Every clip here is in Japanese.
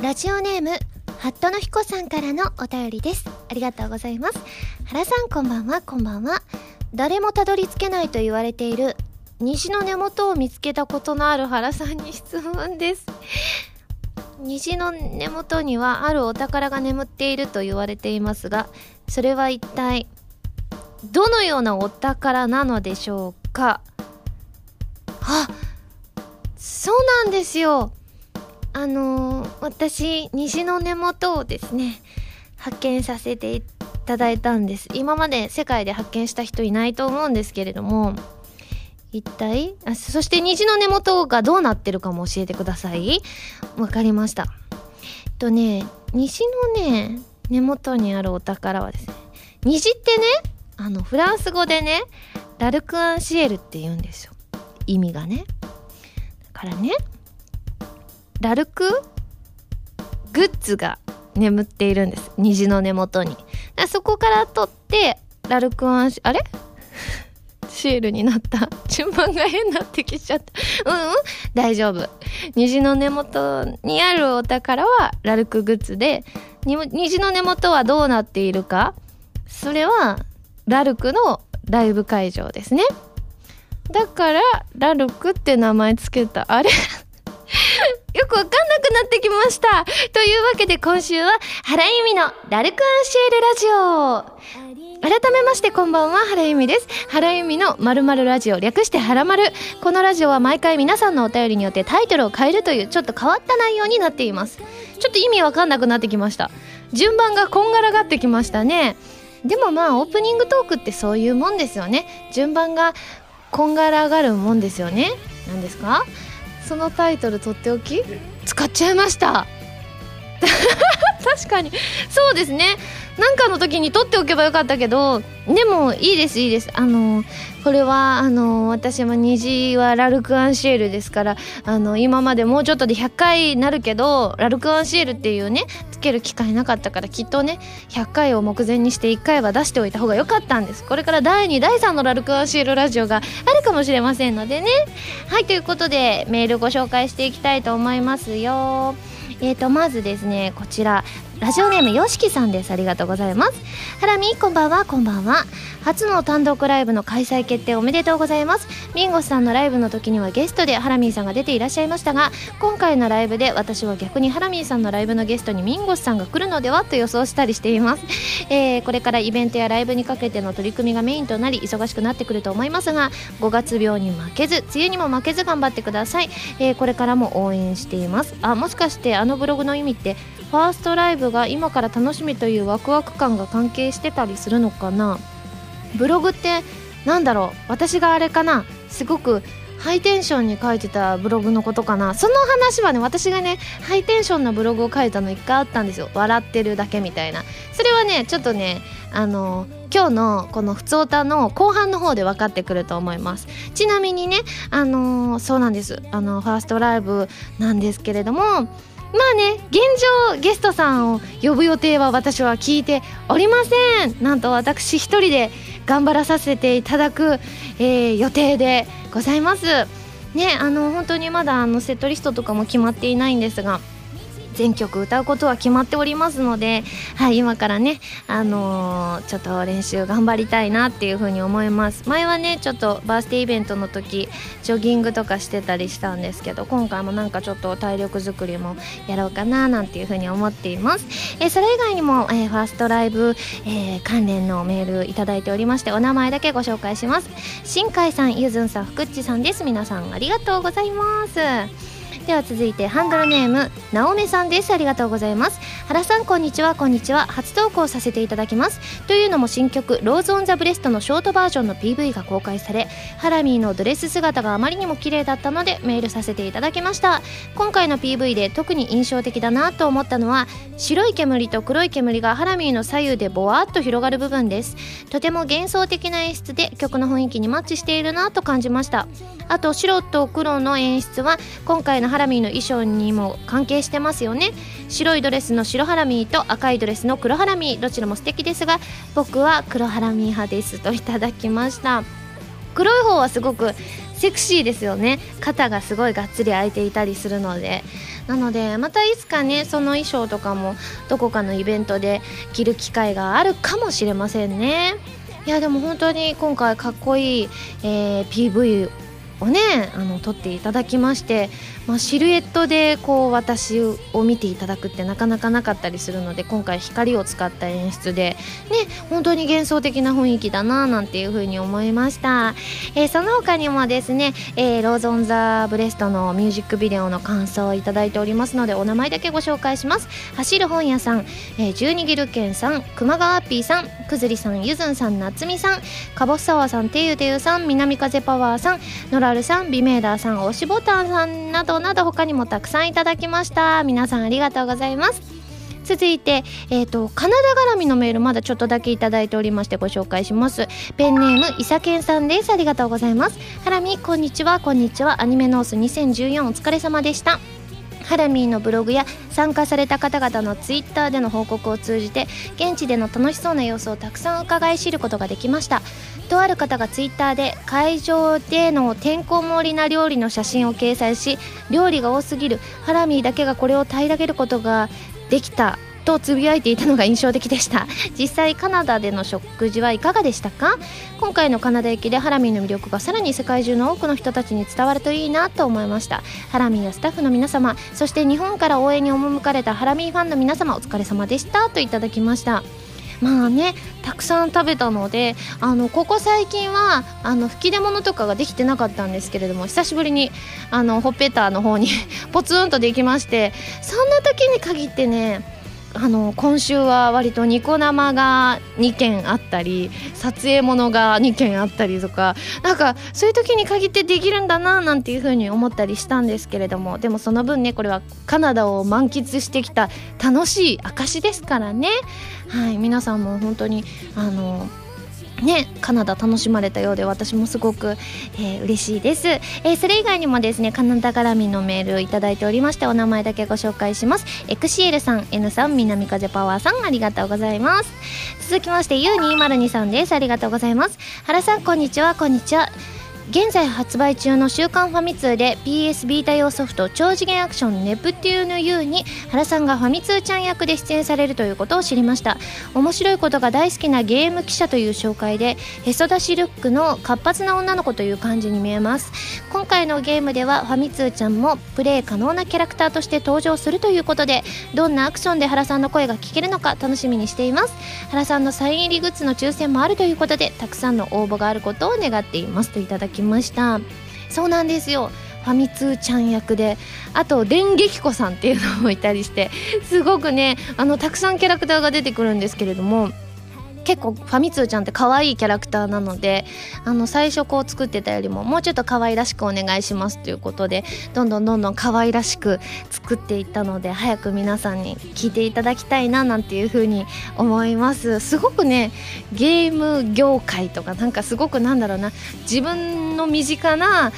ラジオネームハットの彦さんからのお便りです。ありがとうございます。原さんこんばんは。こんばんは。誰もたどり着けないと言われている虹の根元を見つけたことのある原さんに質問です。虹の根元にはあるお宝が眠っていると言われていますがそれは一体どのようなお宝なのでしょうか？あそうなんですよ。あのー、私虹の根元をですね発見させていただいたんです。今まで世界で発見した人いないと思うんですけれども一体？あそして虹の根元がどうなってるかも教えてください。わかりました。えっとね虹のね根元にあるお宝はですね虹ってねあのフランス語でねラルクアンシエルって言うんですよ。意味がね。だからねラルク？グッズが眠っているんです。虹の根元に。そこから取ってラルクアンシあれ？シールになった。順番が変になってきちゃった。うんうん。大丈夫。虹の根元にあるお宝はラルクグッズで虹の根元はどうなっているか？それはラルクのライブ会場ですね。だからラルクって名前つけた。あれ？よくわかんなくなってきました。というわけで今週は原由美のラルクアンシエルラジオ。改めましてこんばんは、原由美です。原由美のまるまるラジオ、略して原丸。このラジオは毎回皆さんのお便りによってタイトルを変えるというちょっと変わった内容になっています。ちょっと意味わかんなくなってきました。順番がこんがらがってきましたね。でもまあオープニングトークってそういうもんですよね。順番がこんがらがるもんですよね。何ですか？そのタイトルとっておき？使っちゃいました。確かに。そうですね。なんかの時に撮っておけばよかったけどでもいいですいいです。あのこれはあの私も虹はラルクアンシエルですからあの今までもうちょっとで100回なるけどラルクアンシエルっていうねつける機会なかったからきっとね100回を目前にして1回は出しておいた方が良かったんです。これから第2第3のラルクアンシエルラジオがあるかもしれませんのでね。はいということでメールご紹介していきたいと思いますよ。えーとまずですねこちら。ラジオネームよしきさんです。ありがとうございます。ハラミこんばんは。こんばんは。初の単独ライブの開催決定おめでとうございます。ミンゴスさんのライブの時にはゲストでハラミーさんが出ていらっしゃいましたが今回のライブで私は逆にハラミーさんのライブのゲストにミンゴスさんが来るのではと予想したりしています、えー、これからイベントやライブにかけての取り組みがメインとなり忙しくなってくると思いますが5月病に負けず梅雨にも負けず頑張ってください、えー、これからも応援しています。あもしかしてあのブログの意味ってファーストライブが今から楽しみというワクワク感が関係してたりするのかな？ブログってなんだろう？私があれかな？すごくハイテンションに書いてたブログのことかな？その話はね私がねハイテンションなブログを書いたの一回あったんですよ。笑ってるだけみたいな。それはねちょっとねあの今日のこの「ふつおた」の後半の方で分かってくると思います。ちなみにねあのそうなんです。あのファーストライブなんですけれどもまあね現状ゲストさんを呼ぶ予定は私は聞いておりません。なんと私一人で頑張らさせていただく、えー、予定でございます。ねあの本当にまだあのセットリストとかも決まっていないんですが全曲歌うことは決まっておりますので、はい、今からね、あのー、ちょっと練習頑張りたいなっていうふうに思います。前はねちょっとバースデーイベントの時ジョギングとかしてたりしたんですけど今回もなんかちょっと体力づくりもやろうかななんていうふうに思っています、えー、それ以外にも、えー、ファーストライブ、えー、関連のメールいただいておりましてお名前だけご紹介します。新海さんゆずんさん福地さんです。皆さんありがとうございます。では続いてハンドルネームなおめさんです。ありがとうございます。原さんこんにちは。こんにちは。初投稿させていただきます。というのも新曲 Rose on the breast のショートバージョンの PV が公開されハラミーのドレス姿があまりにも綺麗だったのでメールさせていただきました。今回の PV で特に印象的だなと思ったのは白い煙と黒い煙がハラミーの左右でボワーっと広がる部分です。とても幻想的な演出で曲の雰囲気にマッチしているなと感じました。あと白と黒の演出は今回のハラミーの衣装にも関係してますよね。白いドレスの白ハラミーと赤いドレスの黒ハラミーどちらも素敵ですが僕は黒ハラミー派ですといただきました。黒い方はすごくセクシーですよね。肩がすごいがっつり開いていたりするので。なのでまたいつかねその衣装とかもどこかのイベントで着る機会があるかもしれませんね。いやでも本当に今回かっこいい、えー、PV をねあの撮っていただきましてまあ、シルエットでこう私を見ていただくってなかなかなかったりするので今回光を使った演出でね本当に幻想的な雰囲気だななんていう風に思いました、えー、その他にもですね、えー、ローゾン・ザ・ブレストのミュージックビデオの感想をいただいておりますのでお名前だけご紹介します。走る本屋さん、えー、十二ギルケンさん熊川ピーさんくずりさんゆずんさんなつみさんかぼすさわさんてゆてゆさん南風パワーさんノラルさんビメーダーさん押しボタンさんなどなど他にもたくさんいただきました。皆さんありがとうございます。続いて、えーと、カナダ絡みのメールまだちょっとだけいただいておりましてご紹介します。ペンネーム伊佐健さんです。ありがとうございます。ハラミこんにちは。こんにちは。アニメノース2014お疲れ様でした。ハラミーのブログや参加された方々のツイッターでの報告を通じて現地での楽しそうな様子をたくさん伺い知ることができました。とある方がツイッターで会場でのてんこ盛りな料理の写真を掲載し料理が多すぎる。ハラミーだけがこれを平らげることができた。とつぶやいていたのが印象的でした。実際カナダでの食事はいかがでしたか？今回のカナダ行きでハラミーの魅力がさらに世界中の多くの人たちに伝わるといいなと思いました。ハラミーやスタッフの皆様そして日本から応援に赴かれたハラミーファンの皆様お疲れ様でしたといただきました。まあねたくさん食べたのであのここ最近はあの吹き出物とかができてなかったんですけれども久しぶりにあのほっぺたの方に ポツンとできましてそんな時に限ってねあの今週は割とニコ生が2件あったり撮影ものが2件あったりとかなんかそういう時に限ってできるんだななんていうふうに思ったりしたんですけれどもでもその分ねこれはカナダを満喫してきた楽しい証ですからね。はい皆さんも本当にあのね、カナダ楽しまれたようで私もすごく、えー、嬉しいです、えー、それ以外にもですねカナダ絡みのメールいただいておりましてお名前だけご紹介します。エクシエルさん N さん南風パワーさんありがとうございます。続きまして U202 さんです。ありがとうございます。原さんこんにちはこんにちは。現在発売中の「週刊ファミ通」で PS ビータ用ソフト超次元アクションネプテューヌ U に原さんがファミ通ちゃん役で出演されるということを知りました。面白いことが大好きなゲーム記者という紹介でへそ出しルックの活発な女の子という感じに見えます。今回のゲームではファミ通ちゃんもプレイ可能なキャラクターとして登場するということでどんなアクションで原さんの声が聞けるのか楽しみにしています。原さんのサイン入りグッズの抽選もあるということでたくさんの応募があることを願っています。といただききました。そうなんですよ。ファミ通ちゃん役で。あと電撃子さんっていうのもいたりして。すごくねあのたくさんキャラクターが出てくるんですけれども。結構ファミ通ちゃんって可愛いキャラクターなのであの最初こう作ってたよりももうちょっと可愛らしくお願いしますということでどんどんどんどん可愛らしく作っていったので早く皆さんに聞いていただきたいななんていう風に思います。すごくねゲーム業界とかなんかすごくなんだろうな自分の身近な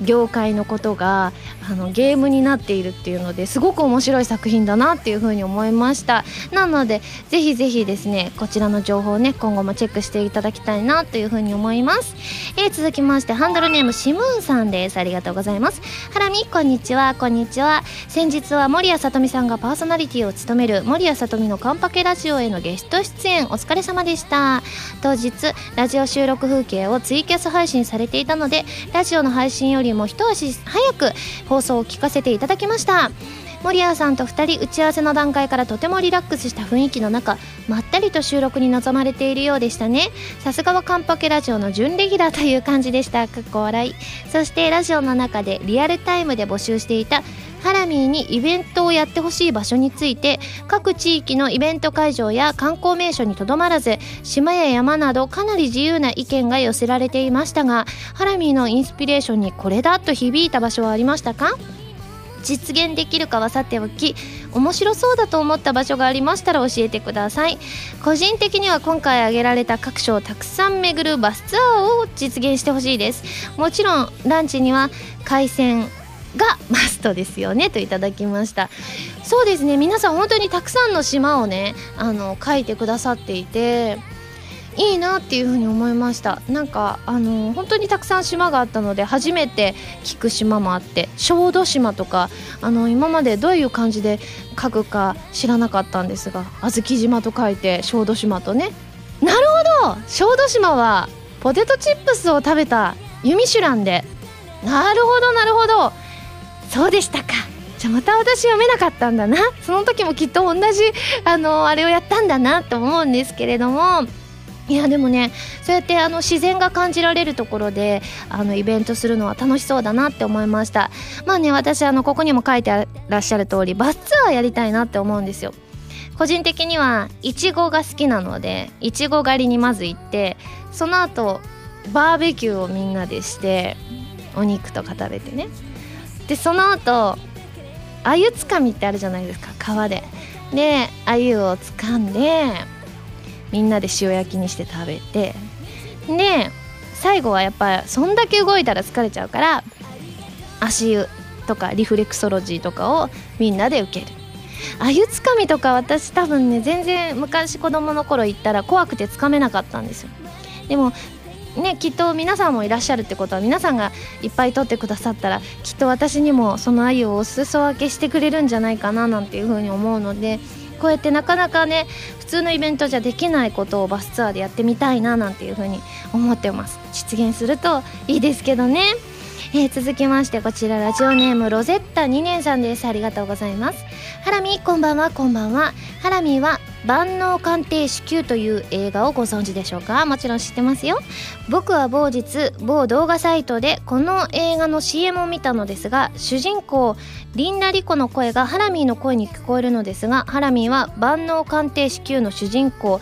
業界のことがあのゲームになっているっていうのですごく面白い作品だなっていう風に思いました。なのでぜひぜひですねこちらの情報をね今後もチェックしていただきたいなという風に思います、えー、続きましてハンドルネームシムーンさんです。ありがとうございます。ハラミこんにちは。こんにちは。先日は守谷さとみさんがパーソナリティを務める守谷さとみのカンパケラジオへのゲスト出演。お疲れ様でした。当日ラジオ収録風景をツイキャス配信されていたのでラジオの配信よりも一足早く放放送を聞かせていただきました。守谷さんと2人打ち合わせの段階からとてもリラックスした雰囲気の中まったりと収録に臨まれているようでしたね。さすがはカンパケラジオの準レギュラーという感じでした。かっこ笑い。そしてラジオの中でリアルタイムで募集していたハラミーにイベントをやってほしい場所について各地域のイベント会場や観光名所にとどまらず島や山などかなり自由な意見が寄せられていましたがハラミーのインスピレーションにこれだと響いた場所はありましたか？実現できるかはさておき面白そうだと思った場所がありましたら教えてください。個人的には今回挙げられた各所をたくさん巡るバスツアーを実現してほしいです。もちろんランチには海鮮がマストですよねといただきました。そうですね皆さん本当にたくさんの島をねあの書いてくださっていていいなっていうふうに思いました。なんかあの本当にたくさん島があったので初めて聞く島もあって小豆島とかあの今までどういう感じで書くか知らなかったんですが小豆島と書いて小豆島とね。なるほど！小豆島はポテトチップスを食べたユミシュランで。なるほどなるほど！そうでしたか。じゃあまた私読めなかったんだな。その時もきっと同じあのあれをやったんだなと思うんですけれども。いやでもねそうやってあの自然が感じられるところであのイベントするのは楽しそうだなって思いました。まあね私あのここにも書いてらっしゃる通りバスツアーやりたいなって思うんですよ。個人的にはいちごが好きなのでいちご狩りにまず行ってその後バーベキューをみんなでしてお肉とか食べてね。でその後あゆつかみってあるじゃないですか川で。であゆをつかんでみんなで塩焼きにして食べてで最後はやっぱそんだけ動いたら疲れちゃうから足湯とかリフレクソロジーとかをみんなで受ける。あゆつかみとか私多分ね全然昔子供の頃行ったら怖くてつかめなかったんですよ。でもねきっと皆さんもいらっしゃるってことは皆さんがいっぱい取ってくださったらきっと私にもそのあゆをお裾分けしてくれるんじゃないかななんていうふうに思うのでこうやってなかなかね普通のイベントじゃできないことをバスツアーでやってみたいななんていうふうに思ってます。実現するといいですけどね。えー、続きましてこちらラジオネームロゼッタ2年さんです。ありがとうございます。ハラミこんばんは。こんばんは。ハラミは万能鑑定士 Q という映画をご存知でしょうか？もちろん知ってますよ。僕は某日某動画サイトでこの映画の CM を見たのですが主人公リンダリコの声がハラミーの声に聞こえるのですがハラミーは万能鑑定士 Q の主人公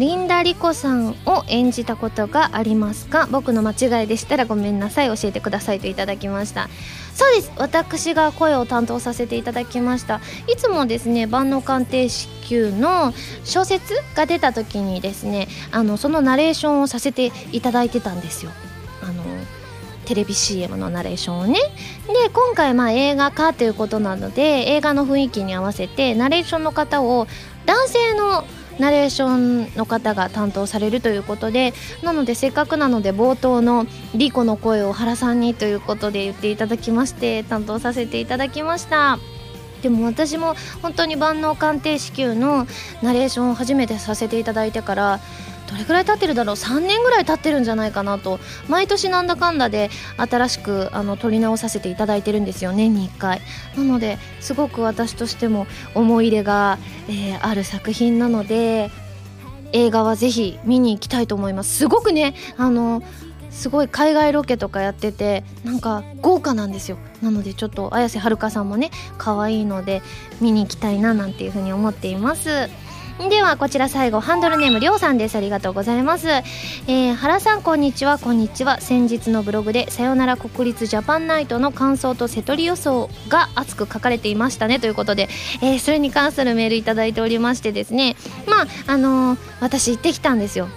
リンダリコさんを演じたことがありますか？僕の間違いでしたらごめんなさい教えてくださいといただきました。そうです。私が声を担当させていただきました。いつもですね万能鑑定士級の小説が出た時にですねあのそのナレーションをさせていただいてたんですよ。あのテレビ CM のナレーションをね。で今回まあ映画化ということなので映画の雰囲気に合わせてナレーションの方を男性のナレーションの方が担当されるということでなのでせっかくなので冒頭のリコの声を原さんにということで言っていただきまして担当させていただきました。でも私も本当に万能鑑定士級のナレーションを初めてさせていただいてからどれくらい経ってるだろう？3年ぐらい経ってるんじゃないかなと。毎年なんだかんだで新しくあの撮り直させていただいてるんですよ年に1回。なのですごく私としても思い入れが、えー、ある作品なので映画はぜひ見に行きたいと思います。すごくねあのすごい海外ロケとかやっててなんか豪華なんですよ。なのでちょっと綾瀬はるかさんもね可愛いので見に行きたいななんていうふうに思っています。ではこちら最後ハンドルネームりょうさんです。ありがとうございます、えー、原さんこんにちは。こんにちは。先日のブログでさよなら国立ジャパンナイトの感想と瀬戸り予想が熱く書かれていましたね。ということで、えー、それに関するメールいただいておりましてですね。まああのー、私行ってきたんですよ。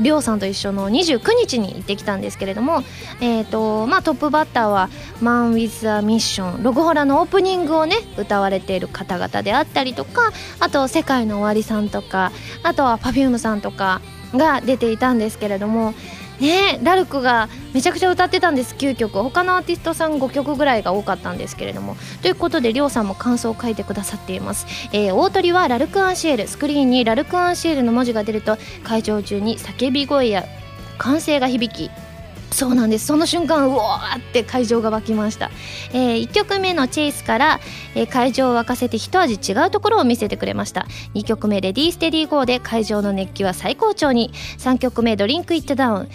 りょうさんと一緒の29日に行ってきたんですけれども、えーとまあ、トップバッターは「マン・ウィズ・ア・ミッション」ロゴホラのオープニングをね歌われている方々であったりとかあと「世界の終わり」さんとかあとは Perfume さんとかが出ていたんですけれどもねラルクがめちゃくちゃ歌ってたんです9曲。他のアーティストさん5曲ぐらいが多かったんですけれども。ということでりょうさんも感想を書いてくださっています、えー、大鳥はラルク・アンシエルスクリーンにラルク・アンシエルの文字が出ると会場中に叫び声や歓声が響きそうなんです。その瞬間うわーって会場が沸きました、えー、1曲目の「チェイスから、えー、会場を沸かせて一味違うところを見せてくれました。2曲目「レディーステディーゴー」で会場の熱気は最高潮に。3曲目「ドリンクイットダウン」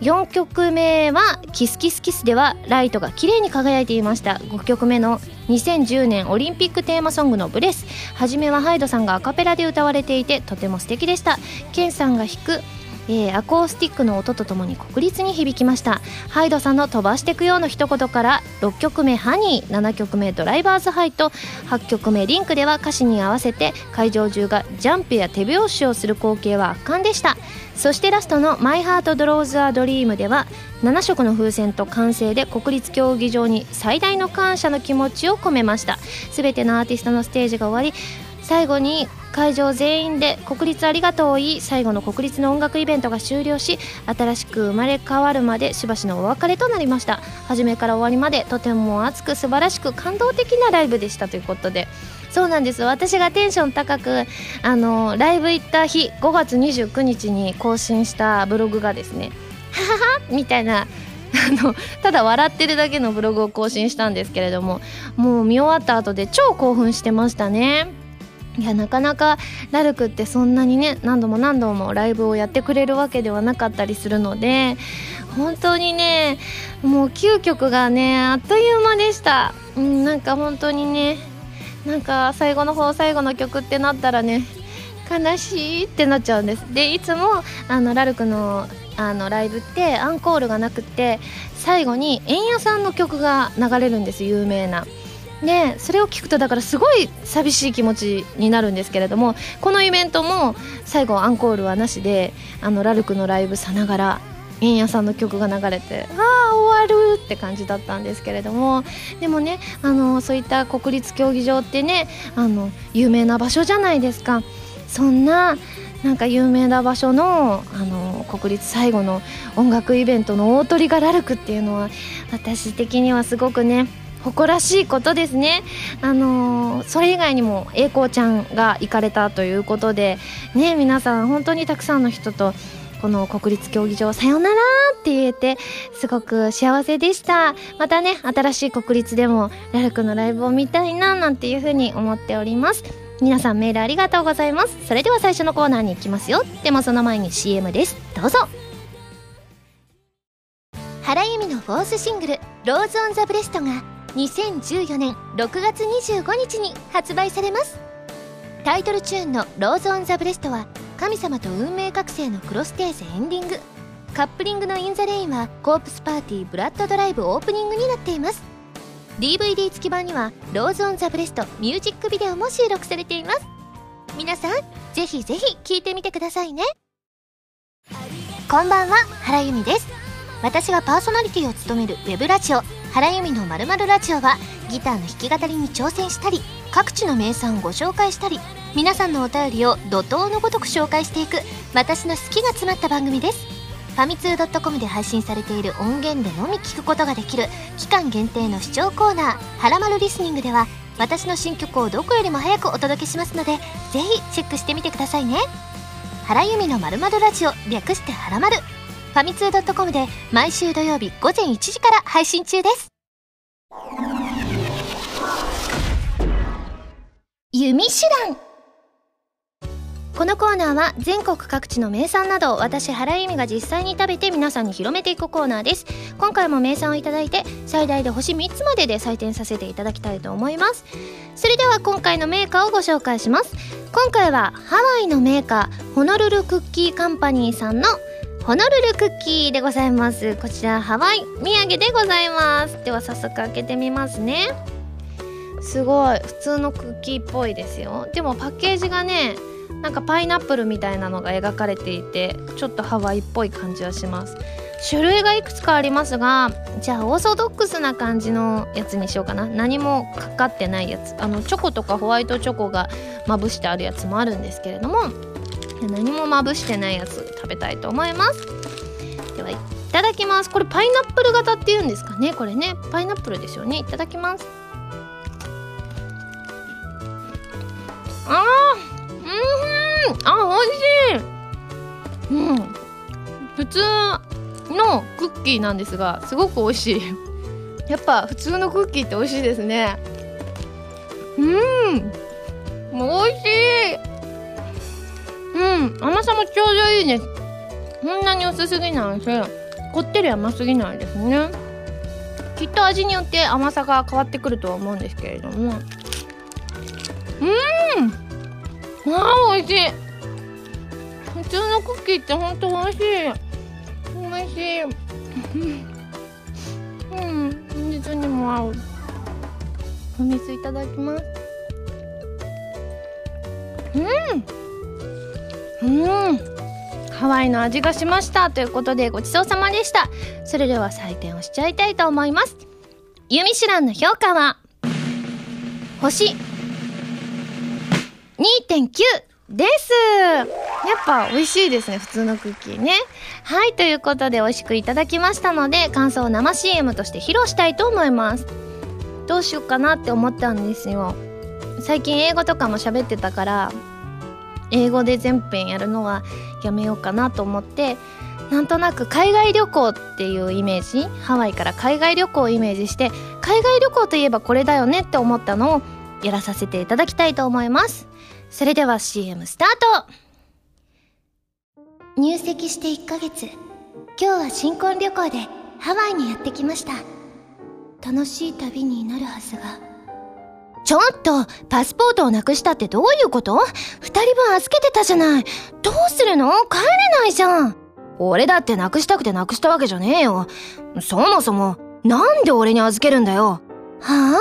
4曲目は「キスキスキス」ではライトが綺麗に輝いていました。5曲目の2010年オリンピックテーマソングの「ブレス」初めはハイドさんがアカペラで歌われていてとても素敵でした。ケンさんが弾く「えー、アコースティックの音とともに国立に響きました。ハイドさんの飛ばしてくような一言から6曲目「ハニー」7曲目「ドライバーズハイ」と8曲目「リンク」では歌詞に合わせて会場中がジャンプや手拍子をする光景は圧巻でした。そしてラストの「マイハートドローズアドリームでは7色の風船と完成で国立競技場に最大の感謝の気持ちを込めました。全てのアーティストのステージが終わり最後に会場全員で国立ありがとうを言い最後の国立の音楽イベントが終了し新しく生まれ変わるまでしばしのお別れとなりました。初めから終わりまでとても熱く素晴らしく感動的なライブでしたということで。そうなんです。私がテンション高くあのライブ行った日5月29日に更新したブログがですねはははみたいなあのただ笑ってるだけのブログを更新したんですけれどももう見終わった後で超興奮してましたね。いやなかなかラルクってそんなにね何度も何度もライブをやってくれるわけではなかったりするので本当にねもう9曲がねあっという間でした、うん、なんか本当にねなんか最後の方最後の曲ってなったらね悲しいってなっちゃうんですでいつもあのラルクのあのライブってアンコールがなくて最後に円屋さんの曲が流れるんです有名な。でそれを聞くとだからすごい寂しい気持ちになるんですけれどもこのイベントも最後アンコールはなしであのラルクのライブさながら円屋さんの曲が流れてああ終わるって感じだったんですけれどもでもねあのそういった国立競技場ってねあの有名な場所じゃないですか。そんななんか有名な場所のあの国立最後の音楽イベントの大鳥がラルクっていうのは私的にはすごくね誇らしいことですね。あのー、それ以外にも栄光ちゃんが行かれたということで、ね、皆さん本当にたくさんの人とこの国立競技場さよならって言えてすごく幸せでした。またね新しい国立でもラルクのライブを見たいななんていうふうに思っております。皆さんメールありがとうございます。それでは最初のコーナーに行きますよ。でもその前に CM です。どうぞ。原由実のフォースシングル「ローズ・オン・ザ・ブレスト」が2014年6月25日に発売されます。タイトルチューンの「ローズ・オン・ザ・ブレスト」は神様と運命覚醒のクロステーゼエンディング。カップリングの「イン・ザ・レイン」はコープスパーティーブラッドドライブオープニングになっています。DVD 付き版には「ローズ・オン・ザ・ブレスト」ミュージックビデオも収録されています。皆さんぜひぜひ聴いてみてくださいね。こんばんは原由美です。私がパーソナリティを務めるウェブラジオ「原由美のまるまるラジオ」はギターの弾き語りに挑戦したり各地の名産をご紹介したり皆さんのお便りを怒涛のごとく紹介していく私の好きが詰まった番組です。ファミツー .com で配信されている音源でのみ聞くことができる期間限定の視聴コーナー「はらまるリスニング」では私の新曲をどこよりも早くお届けしますのでぜひチェックしてみてくださいね。原由美のまるまるラジオ略してはらまるファミツー .com で毎週土曜日午前1時から配信中です。弓手段。このコーナーは全国各地の名産などを私原由美が実際に食べて皆さんに広めていくコーナーです。今回も名産をいただいて最大で星3つまでで採点させていただきたいと思います。それでは今回のメーカーをご紹介します。今回はハワイのメーカーホノルルクッキーカンパニーさんのホノルルクッキーでございます。こちらハワイ土産でございます。では早速開けてみますね。すごい。普通のクッキーっぽいですよ。でもパッケージがねなんかパイナップルみたいなのが描かれていてちょっとハワイっぽい感じはします。種類がいくつかありますがじゃあオーソドックスな感じのやつにしようかな。何もかかってないやつ。あのチョコとかホワイトチョコがまぶしてあるやつもあるんですけれども。何もまぶしてないやつ食べたいと思います。ではいただきます。これパイナップル型っていうんですかね。これね。パイナップルですよね。いただきます。あーあ美味しい。うん。普通のクッキーなんですがすごく美味しい。やっぱ普通のクッキーって美味しいですね。うん。美味しい。うん甘さもちょうどいいですそんなに薄すぎない。しこってり甘すぎないですね。きっと味によって甘さが変わってくるとは思うんですけれども。うんああ美味しい。普通のクッキーって本当美味しい。美味しい。うんお水にも合う。お水いただきます。うん。うん。ハワイの味がしましたということでごちそうさまでした。それでは採点をしちゃいたいと思います。ユミシュランの評価は？星2.9です。やっぱ美味しいですね普通のクッキーね。はいということで美味しくいただきましたので感想を生 CM として披露したいと思います。どうしようかなって思ったんですよ。最近英語とかも喋ってたから英語で全編やるのはやめようかなと思ってなんとなく海外旅行っていうイメージハワイから海外旅行をイメージして海外旅行といえばこれだよねって思ったのをやらさせていただきたいと思います。それでは CM スタート。入籍して1ヶ月。今日は新婚旅行でハワイにやってきました。楽しい旅になるはずが。ちょっとパスポートをなくしたってどういうこと？二人分預けてたじゃない。どうするの？帰れないじゃん。俺だってなくしたくてなくしたわけじゃねえよ。そもそもなんで俺に預けるんだよ？はあ？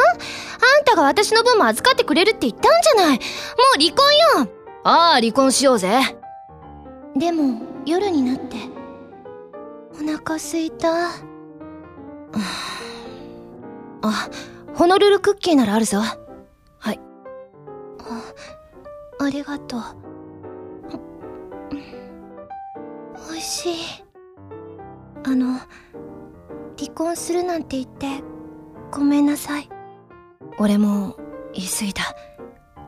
あんたが私の分も預かってくれるって言ったんじゃない。もう離婚よ。ああ離婚しようぜ。でも夜になってお腹すいた。あホノルルクッキーならあるぞあありがとう。美味しい。あの離婚するなんて言ってごめんなさい。俺も言い過ぎた。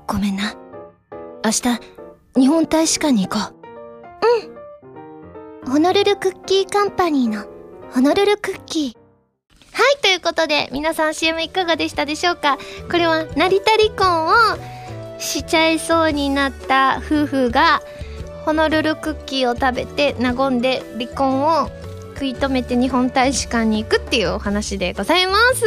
ごめんな。明日日本大使館に行こう。うん。ホノルルクッキーカンパニーのホノルルクッキー。はいということで皆さん CM いかがでしたでしょうか？これは成田離婚をしちゃいそうになった夫婦がホノルルクッキーを食べて和んで離婚を食い止めて日本大使館に行くっていうお話でございます、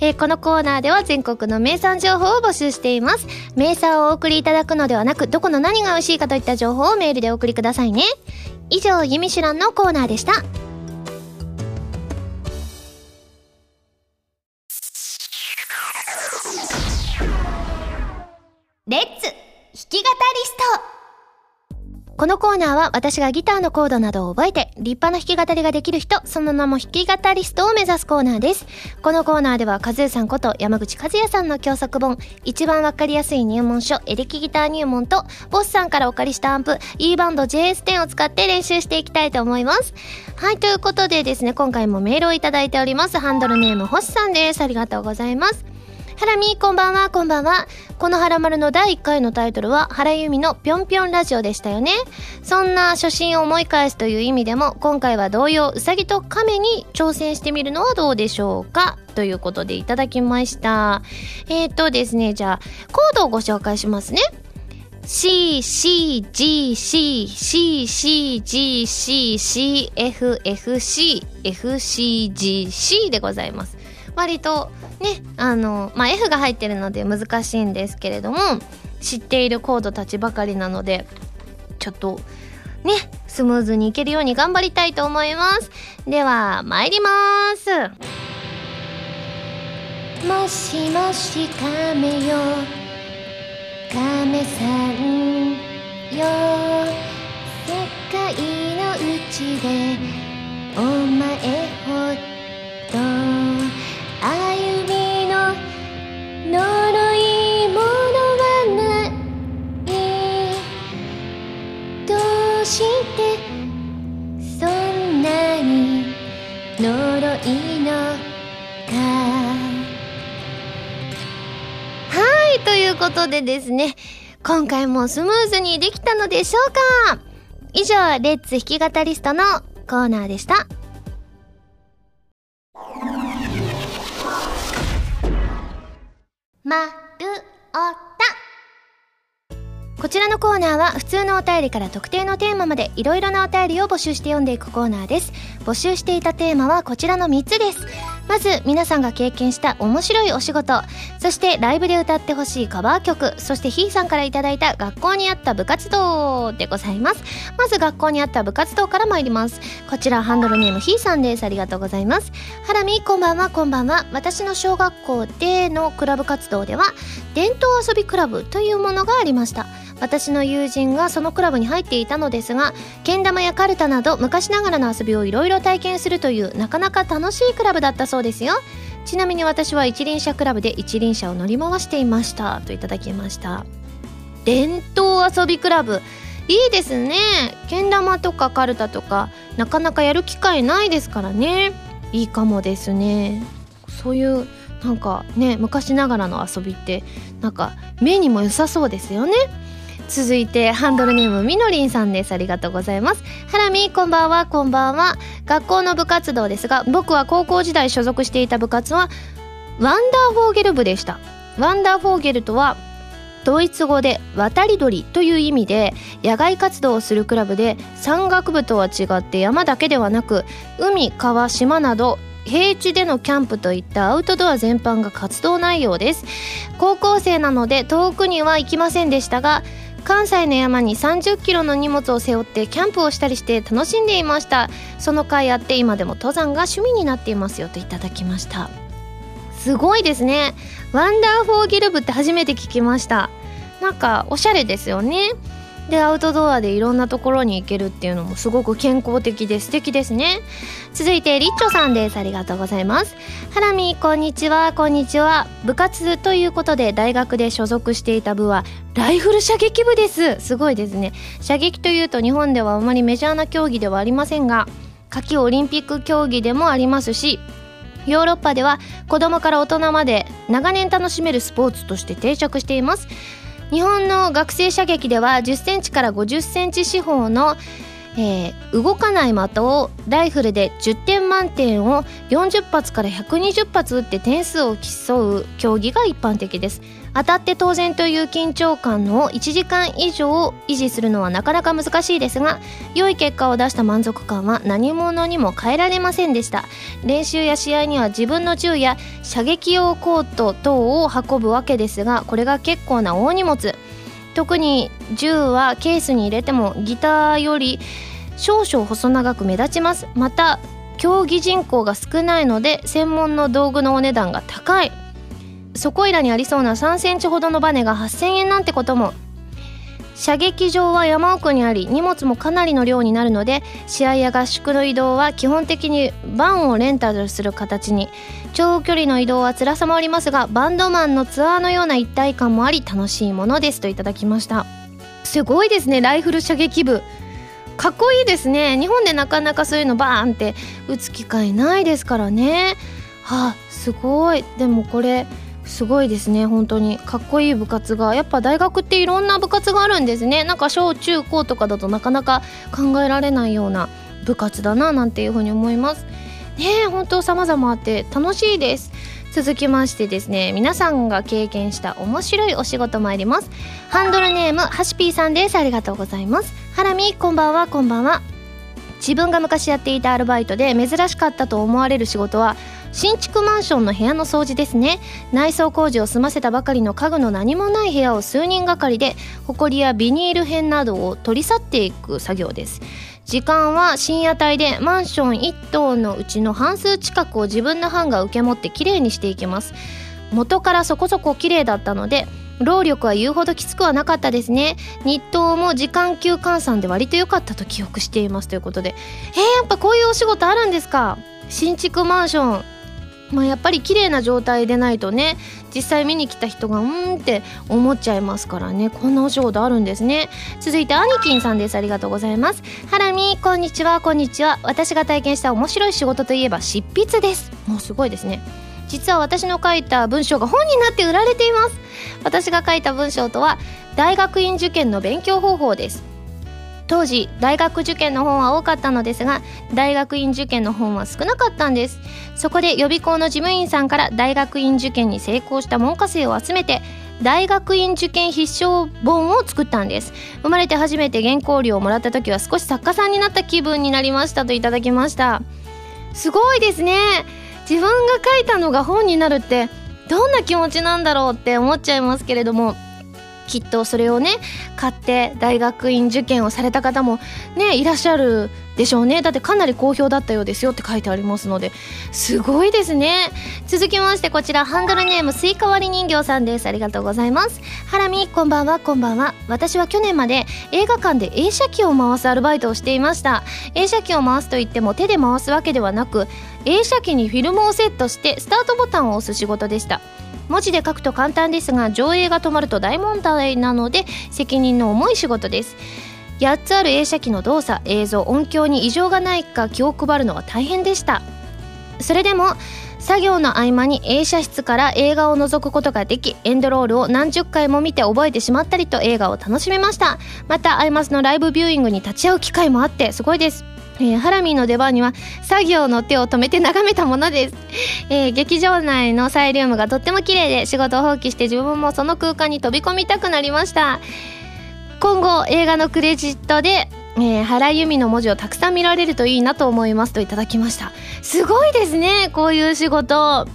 えー、このコーナーでは全国の名産情報を募集しています。名産をお送りいただくのではなくどこの何が美味しいかといった情報をメールでお送りくださいね。以上「ゆみしゅらん」のコーナーでした。き語りストこのコーナーは私がギターのコードなどを覚えて立派な弾き語りができる人、その名も弾き語りストを目指すコーナーです。このコーナーでは、カズさんこと山口和也さんの教則本、一番わかりやすい入門書、エレキギター入門と、ボスさんからお借りしたアンプ、E バンド JS10 を使って練習していきたいと思います。はい、ということでですね、今回もメールをいただいております。ハンドルネーム、星さんです。ありがとうございます。ハラミこんばんは、こんばんは。このハラマルの第1回のタイトルは、原由美のぴょんぴょんラジオでしたよね。そんな初心を思い返すという意味でも、今回は同様、うさぎと亀に挑戦してみるのはどうでしょうか？ということでいただきました。えっ、とですね、じゃあ、コードをご紹介しますね。C, C, G, C, C, C, G, C, C, F, F, C, F, C, G, C でございます。割とねあの、まあ、F が入ってるので難しいんですけれども知っているコードたちばかりなのでちょっとねスムーズにいけるように頑張りたいと思います。では参ります。もしもし亀よ亀さんよ。世界のうちでお前ほど。歩みの呪いものはない。どうしてそんなに呪いのか。はいということでですね今回もスムーズにできたのでしょうか。以上レッツ弾き語りストのコーナーでした。まるおた。こちらのコーナーは普通のお便りから特定のテーマまでいろいろなお便りを募集して読んでいくコーナーです。募集していたテーマはこちらの3つです。まず皆さんが経験した面白いお仕事。そしてライブで歌ってほしいカバー曲。そしてひーさんから頂いた学校にあった部活動でございます。まず学校にあった部活動から参ります。こちらハンドルネームひーさんです。ありがとうございます。ハラミこんばんはこんばんは。私の小学校でのクラブ活動では伝統遊びクラブというものがありました。私の友人がそのクラブに入っていたのですがけん玉やカルタなど昔ながらの遊びをいろいろ体験するというなかなか楽しいクラブだったそうですよ。ちなみに私は一輪車クラブで一輪車を乗り回していました。といただきました。伝統遊びクラブ。いいですね。けん玉とかカルタとかなかなかやる機会ないですからね。いいかもですね。そういうなんかね昔ながらの遊びってなんか目にも良さそうですよね。続いてハンドルネームみのりんさんです。ありがとうございます。ハラミこんばんは。こんばんは。学校の部活動ですが僕は高校時代所属していた部活はワンダーフォーゲル部でした。ワンダーフォーゲルとはドイツ語で渡り鳥という意味で野外活動をするクラブで山岳部とは違って山だけではなく海川島など平地でのキャンプといったアウトドア全般が活動内容です。高校生なので遠くには行きませんでしたが関西の山に30キロの荷物を背負ってキャンプをしたりして楽しんでいました。その甲斐あって今でも登山が趣味になっていますよといただきました。すごいですね。ワンダーフォーゲル部って初めて聞きました。なんかおしゃれですよね。でアウトドアでいろんなところに行けるっていうのもすごく健康的で素敵ですね。続いてリッチョさんです。ありがとうございます。ハラミこんにちは。こんにちは。部活ということで大学で所属していた部はライフル射撃部です。すごいですね。射撃というと日本ではあまりメジャーな競技ではありませんが夏季オリンピック競技でもありますしヨーロッパでは子供から大人まで長年楽しめるスポーツとして定着しています。日本の学生射撃では1 0センチから5 0センチ四方の、えー、動かない的をライフルで10点満点を40発から120発撃って点数を競う競技が一般的です。当たって当然という緊張感を1時間以上維持するのはなかなか難しいですが良い結果を出した満足感は何者にも変えられませんでした。練習や試合には自分の銃や射撃用コート等を運ぶわけですがこれが結構な大荷物。特に銃はケースに入れてもギターより少々細長く目立ちます。また競技人口が少ないので専門の道具のお値段が高い。そこいらにありそうな3センチほどのバネが8000円なんてことも。射撃場は山奥にあり荷物もかなりの量になるので試合や合宿の移動は基本的にバンをレンタルする形に。長距離の移動は辛さもありますがバンドマンのツアーのような一体感もあり楽しいものですといただきました。すごいですねライフル射撃部。かっこいいですね。日本でなかなかそういうのバーンって打つ機会ないですからね。はあすごい。でもこれすごいですね本当に。かっこいい部活が。やっぱ大学っていろんな部活があるんですね。なんか小中高とかだとなかなか考えられないような部活だななんていうふうに思います。ねえ本当様々あって楽しいです。続きましてですね皆さんが経験した面白いお仕事参ります。ハンドルネームハシピーさんです。ありがとうございます。ハラミこんばんは。こんばんは。自分が昔やっていたアルバイトで珍しかったと思われる仕事は新築マンションの部屋の掃除ですね。内装工事を済ませたばかりの家具の何もない部屋を数人がかりで埃やビニール片などを取り去っていく作業です。時間は深夜帯でマンション1棟のうちの半数近くを自分の班が受け持ってきれいにしていきます。元からそこそこ綺麗だったので労力は言うほどきつくはなかったですね。日当も時間給換算で割と良かったと記憶していますということで。えー、やっぱこういうお仕事あるんですか？新築マンション。まあ、やっぱり綺麗な状態でないとね実際見に来た人がうんって思っちゃいますからね。こんなお仕事あるんですね。続いてアニキンさんです。ありがとうございます。ハラミこんにちは。こんにちは。私が体験した面白い仕事といえば執筆です。もうすごいですね。実は私の書いた文章が本になって売られています。私が書いた文章とは大学院受験の勉強方法です。当時大学受験の本は多かったのですが大学院受験の本は少なかったんです。そこで予備校の事務員さんから大学院受験に成功した門下生を集めて大学院受験必勝本を作ったんです。生まれて初めて原稿料をもらった時は少し作家さんになった気分になりましたといただきました。すごいですね。自分が書いたのが本になるってどんな気持ちなんだろうって思っちゃいますけれどもきっとそれをね買って大学院受験をされた方もねいらっしゃるでしょうね。だってかなり好評だったようですよって書いてありますので。すごいですね。続きましてこちらハンドルネームスイカ割り人形さんです。ありがとうございます。ハラミこんばんはこんばんは。私は去年まで映画館で映写機を回すアルバイトをしていました。映写機を回すといっても手で回すわけではなく映写機にフィルムをセットしてスタートボタンを押す仕事でした。文字で書くと簡単ですが上映が止まると大問題なので責任の重い仕事です。8つある映写機の動作映像音響に異常がないか気を配るのは大変でした。それでも作業の合間に映写室から映画を覗くことができエンドロールを何十回も見て覚えてしまったりと映画を楽しめました。またアイマスのライブビューイングに立ち会う機会もあってすごいです。えー、ハラミーの出番には作業の手を止めて眺めたものです、えー、劇場内のサイリウムがとっても綺麗で仕事を放棄して自分もその空間に飛び込みたくなりました。今後映画のクレジットでえー、原由美の文字をたくさん見られるといいなと思いますといただきました。すごいですねこういう仕事。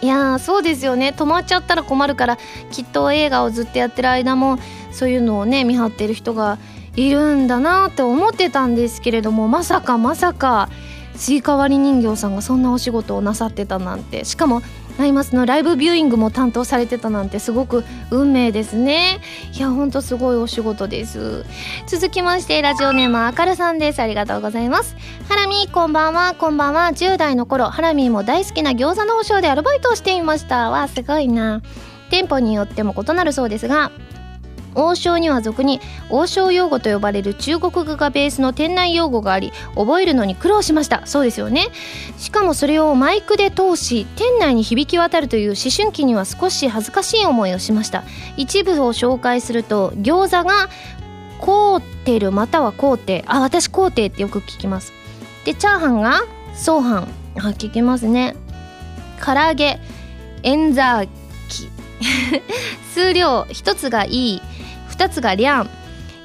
いやそうですよね。止まっちゃったら困るからきっと映画をずっとやってる間もそういうのをね見張ってる人がいるんだなって思ってたんですけれどもまさかまさかスイカ割り人形さんがそんなお仕事をなさってたなんて。しかもアイマスのライブビューイングも担当されてたなんてすごく運命ですね。いやほんとすごいお仕事です。続きましてラジオネームあかるさんです。ありがとうございます。ハラミこんばんは。こんばんは。10代の頃ハラミも大好きな餃子の王将でアルバイトをしていました。わすごいな。店舗によっても異なるそうですが王将には俗に王将用語と呼ばれる中国語がベースの店内用語があり覚えるのに苦労しました。そうですよね。しかもそれをマイクで通し店内に響き渡るという思春期には少し恥ずかしい思いをしました。一部を紹介すると餃子がコーテルまたはコーテあ私コーテってよく聞きます。でチャーハンがソーハン。あ聞きますね。唐揚げエンザーキ数量一つがいい。2つがリャン、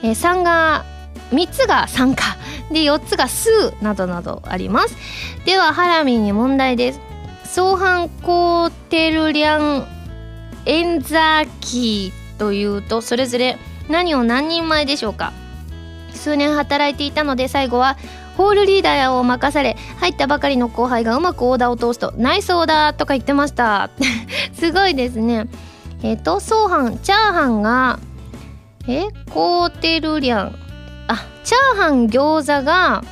えー、3が3つが参加で4つがスーなどなどあります。ではハラミに問題です。相反コーテルリャンエンザーキーというとそれぞれ何を何人前でしょうか。数年働いていたので最後はホールリーダーを任され入ったばかりの後輩がうまくオーダーを通すと「ナイスオーダー」とか言ってました。すごいですね。えっ、ー、とソーハンチャーハンがえコーテルリャン。あチャーハン餃子が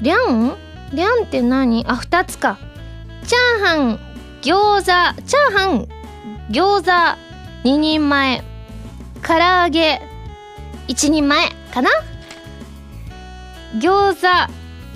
リャン？リャンって何？あ2つか。チャーハン餃子チャーハン餃子2人前。唐揚げ1人前かな？餃子あ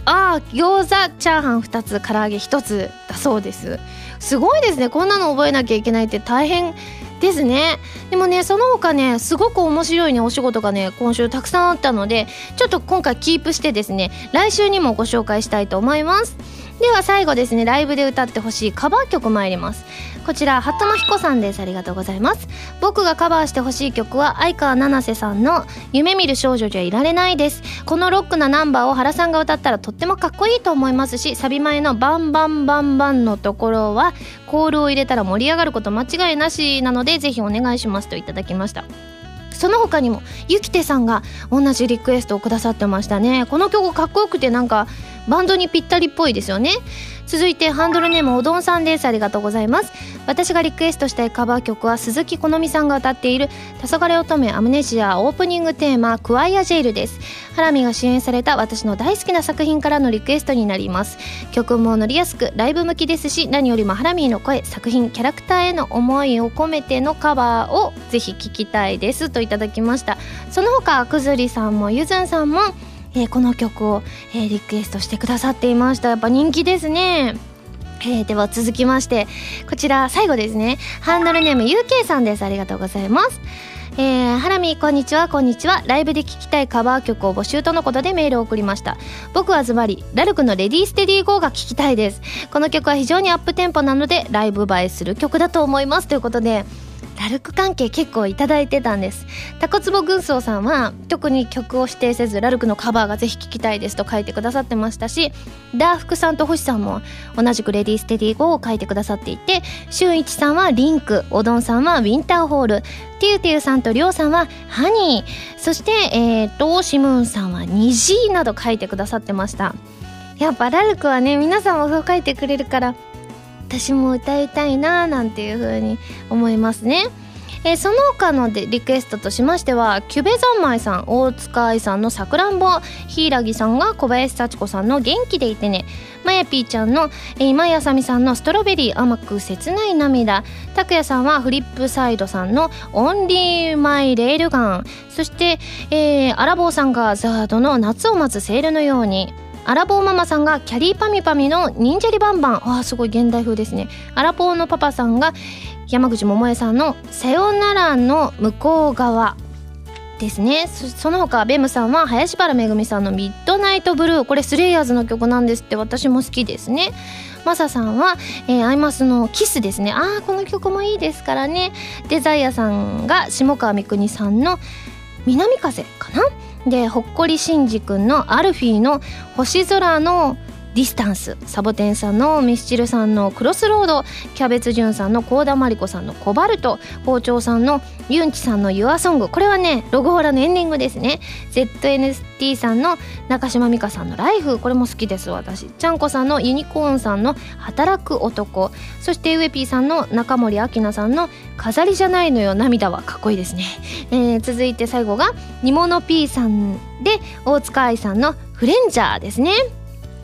あ餃子チャーハン2つ唐揚げ1つだそうです。すごいですね。こんなの覚えなきゃいけないって大変ですね。でもねその他ねすごく面白いねお仕事がね今週たくさんあったのでちょっと今回キープしてですね来週にもご紹介したいと思います。では最後ですねライブで歌ってほしいカバー曲参ります。こちら鳩野彦さんです。ありがとうございます。僕がカバーしてほしい曲は相川七瀬さんの夢見る少女じゃいられないです。このロックなナンバーを原さんが歌ったらとってもかっこいいと思いますしサビ前のバンバンバンバンのところはコールを入れたら盛り上がること間違いなしなのでぜひお願いしますといただきました。その他にもゆきてさんが同じリクエストをくださってましたね。この曲かっこよくてなんかバンドにぴったりっぽいですよね。続いてハンドルネームおどんさんです。ありがとうございます。私がリクエストしたいカバー曲は鈴木好美さんが歌っている「黄昏乙女アムネシア」オープニングテーマ「クワイアジェイル」です。ハラミが主演された私の大好きな作品からのリクエストになります。曲も乗りやすくライブ向きですし何よりもハラミの声作品キャラクターへの思いを込めてのカバーをぜひ聴きたいですといただきました。その他くずりさんもゆずんさんもえー、この曲を、えー、リクエストしてくださっていました。やっぱ人気ですね。えー、では続きましてこちら最後ですね。ハンドルネーム UK さんです。ありがとうございます。えー、ハラミこんにちは。こんにちは。ライブで聴きたいカバー曲を募集とのことでメールを送りました。僕はズバリラルクのレディーステディーゴーが聴きたいです。この曲は非常にアップテンポなのでライブ映えする曲だと思います。ということでラルク関係結構いただいてたんです。タコツボ軍曹さんは特に曲を指定せずラルクのカバーがぜひ聴きたいですと書いてくださってましたしダーフクさんと星さんも同じくレディーステディー語を書いてくださっていてシュンイチさんはリンクおどんさんはウィンターホールティウティウさんとリョウさんはハニーそしてえー、とシムーンさんは虹など書いてくださってました。やっぱラルクはね皆さんもそう書いてくれるから私も歌いたいななんていう風に思いますね。えー、その他のでリクエストとしましてはキュベ三昧さん大塚愛さんのさくらんぼ柊さんが小林幸子さんの元気でいてね。まやぴーちゃんの、えー、今井あさみさんのストロベリー甘く切ない涙。拓也さんはフリップサイドさんのオンリーマイレールガン。そして、えー、アラボーさんがザードの夏を待つセールのように。アラボーママさんがキャリーパミパミの忍者リバンバンわあすごい現代風ですね。アラボーのパパさんが山口百恵さんの「さよならの向こう側」ですね。その他ベムさんは林原めぐみさんの「ミッドナイトブルー」これスレイヤーズの曲なんですって。私も好きですね。マサさんは、えー、アイマスの「キス」ですね。ああこの曲もいいですからね。デザイアさんが下川みくにさんの「南風」かな？でほっこりしんじくんのアルフィーの星空のディスタンスサボテンさんのミスチルさんのクロスロードキャベツジュンさんのコーダマリコさんのコバルト校長さんのユンチさんのユアソングこれはねロゴホラのエンディングですね。ZNST さんの中島美嘉さんのライフこれも好きです私ちゃんこさんのユニコーンさんの働く男そしてウエピーさんの中森明菜さんの飾りじゃないのよ涙はかっこいいですね、えー、続いて最後が煮物 P さんで大塚愛さんのフレンジャーですね。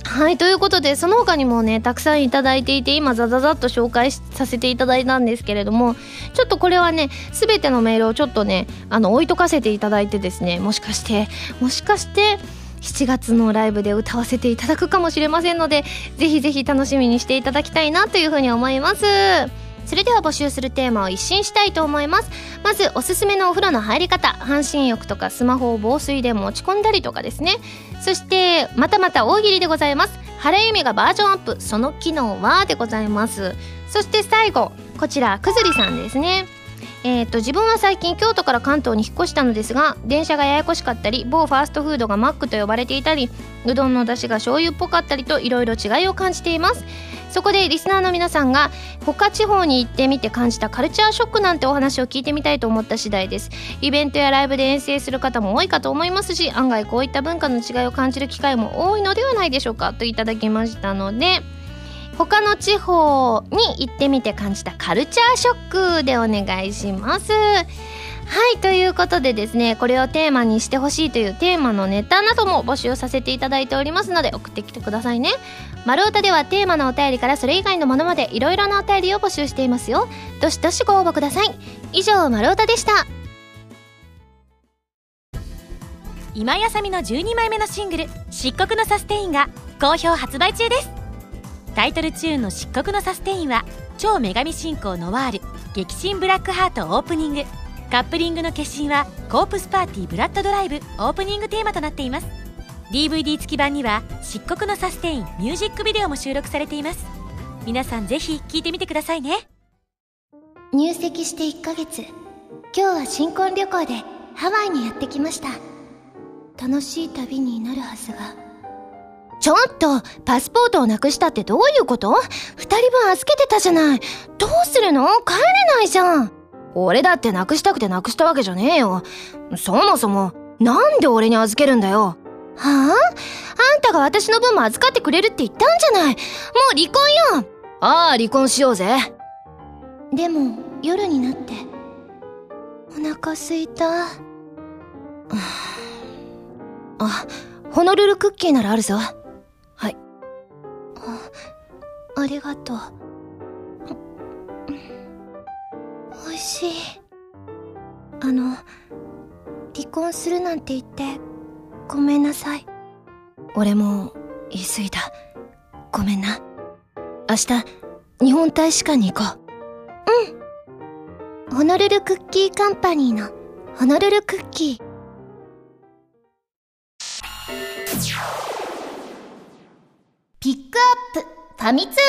はいということでその他にもねたくさんいただいていて今ザザザっと紹介させていただいたんですけれどもちょっとこれはね全てのメールをちょっとねあの置いとかせていただいてですねもしかしてもしかして7月のライブで歌わせていただくかもしれませんのでぜひぜひ楽しみにしていただきたいなというふうに思います。それでは募集するテーマを一新したいと思います。まずおすすめのお風呂の入り方半身浴とかスマホを防水で持ち込んだりとかですね。そしてまたまた大喜利でございます。原由美がバージョンアップその機能は？でございます。そして最後こちらくずりさんですね。えーと、自分は最近京都から関東に引っ越したのですが電車がややこしかったり某ファーストフードがマックと呼ばれていたりうどんの出汁が醤油っぽかったりといろいろ違いを感じています。そこでリスナーの皆さんが他地方に行ってみて感じたカルチャーショックなんてお話を聞いてみたいと思った次第です。イベントやライブで遠征する方も多いかと思いますし案外こういった文化の違いを感じる機会も多いのではないでしょうかといただきましたので他の地方に行ってみて感じたカルチャーショックでお願いします。はいということでですねこれをテーマにしてほしいというテーマのネタなども募集させていただいておりますので送ってきてくださいね。丸太ではテーマのお便りからそれ以外のものまでいろいろなお便りを募集していますよ。どしどしご応募ください。以上丸太でした。今井あさみの12枚目のシングル「漆黒のサステイン」が好評発売中です。タイトルチューンの「漆黒のサステイン」は超女神進行ノワール激震ブラックハートオープニング。カップリングの決心はコープスパーティーブラッドドライブオープニングテーマとなっています。DVD 付き版には漆黒のサステインミュージックビデオも収録されています。皆さんぜひ聴いてみてくださいね。入籍して1ヶ月。今日は新婚旅行でハワイにやってきました。楽しい旅になるはずが。ちょっとパスポートをなくしたってどういうこと？二人分預けてたじゃないどうするの？帰れないじゃん俺だってなくしたくてなくしたわけじゃねえよ。そもそも、なんで俺に預けるんだよ？はあ？あんたが私の分も預かってくれるって言ったんじゃない。もう離婚よああ、離婚しようぜ。でも、夜になって、お腹すいた。あ、ホノルルクッキーならあるぞ。あ、りがとう。美味しい。あの離婚するなんて言ってごめんなさい。俺も言い過ぎた。ごめんな。明日日本大使館に行こう。うん。ホノルルクッキーカンパニーのホノルルクッキー。ピックアップ。ファミ通ニュー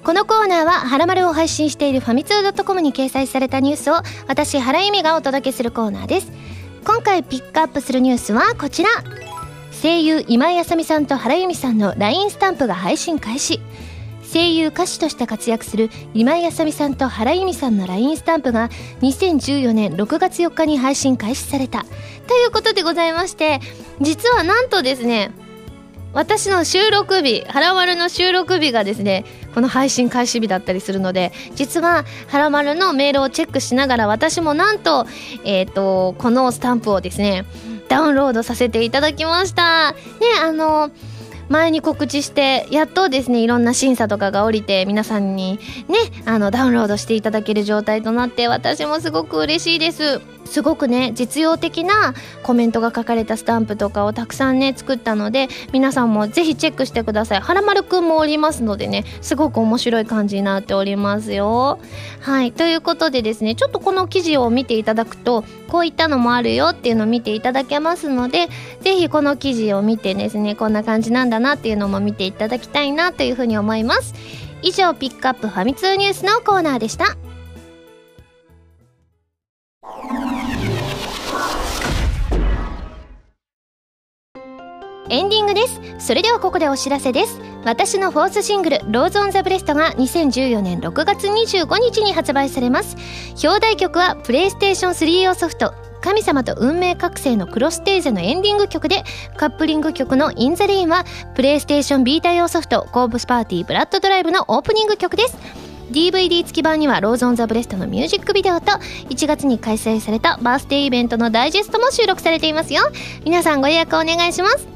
ス。このコーナーは「はらまる」を配信しているファミツー .com に掲載されたニュースを私原由美がお届けするコーナーです。今回ピックアップするニュースはこちら。声優今井あさみさんと原由美さんの LINE スタンプが配信開始。声優歌手として活躍する今井あさみさんと原由美さんの LINE スタンプが2014年6月4日に配信開始された。ということでございまして実はなんとですね私の収録日「はらまる」の収録日がですねこの配信開始日だったりするので実は「はらまる」のメールをチェックしながら私もなんと,、えーと、このスタンプをですねダウンロードさせていただきました。ねあの前に告知してやっとですねいろんな審査とかが降りて皆さんにねあのダウンロードしていただける状態となって私もすごく嬉しいです。すごくね実用的なコメントが書かれたスタンプとかをたくさんね作ったので皆さんもぜひチェックしてください。はらまるくんもおりますのでねすごく面白い感じになっておりますよ。はい。ということでですねちょっとこの記事を見ていただくとこういったのもあるよっていうのを見ていただけますのでぜひこの記事を見てですねこんな感じなんだなっていうのも見ていただきたいなというふうに思います。以上ピックアップファミ通ニュースのコーナーでした。エンディングです。それではここでお知らせです。私のフォースシングル「ローズ・オン・ザ・ブレスト」が2014年6月25日に発売されます。表題曲はプレイステーション3用ソフト神様と運命覚醒のクロステーゼのエンディング曲でカップリング曲のインザレインはプレイステーションビータ用ソフトコーブスパーティーブラッドドライブのオープニング曲です。DVD 付き版にはローズ・オン・ザ・ブレストのミュージックビデオと1月に開催されたバースデーイベントのダイジェストも収録されていますよ。皆さんご予約お願いします。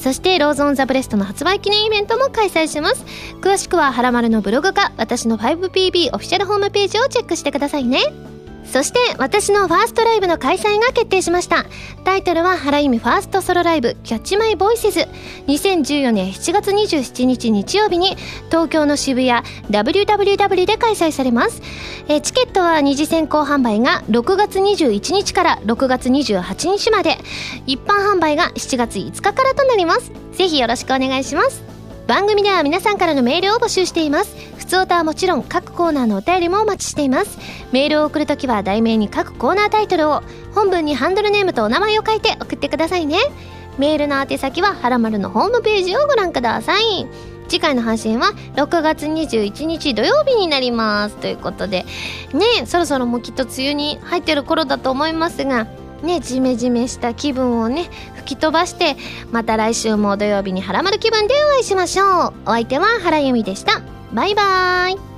そしてローズオンザブレストの発売記念イベントも開催します。詳しくははらまるのブログか私の 5PB オフィシャルホームページをチェックしてくださいね。そして私のファーストライブの開催が決定しました。タイトルは原由実ファーストソロライブキャッチマイボイスズ2014年7月27日日曜日に東京の渋谷 WWW で開催されます。えチケットは二次先行販売が6月21日から6月28日まで。一般販売が7月5日からとなります。ぜひよろしくお願いします。番組では皆さんからのメールを募集しています。普通歌はもちろん各コーナーのお便りもお待ちしています。メールを送るときは題名に各コーナータイトルを本文にハンドルネームとお名前を書いて送ってくださいね。メールの宛先ははらまるのホームページをご覧ください。次回の配信は6月21日土曜日になります。ということでねそろそろもうきっと梅雨に入ってる頃だと思いますがねジメジメした気分をね吹き飛ばしてまた来週も土曜日にハラマル気分でお会いしましょう。お相手は原由美でした。バイバーイ。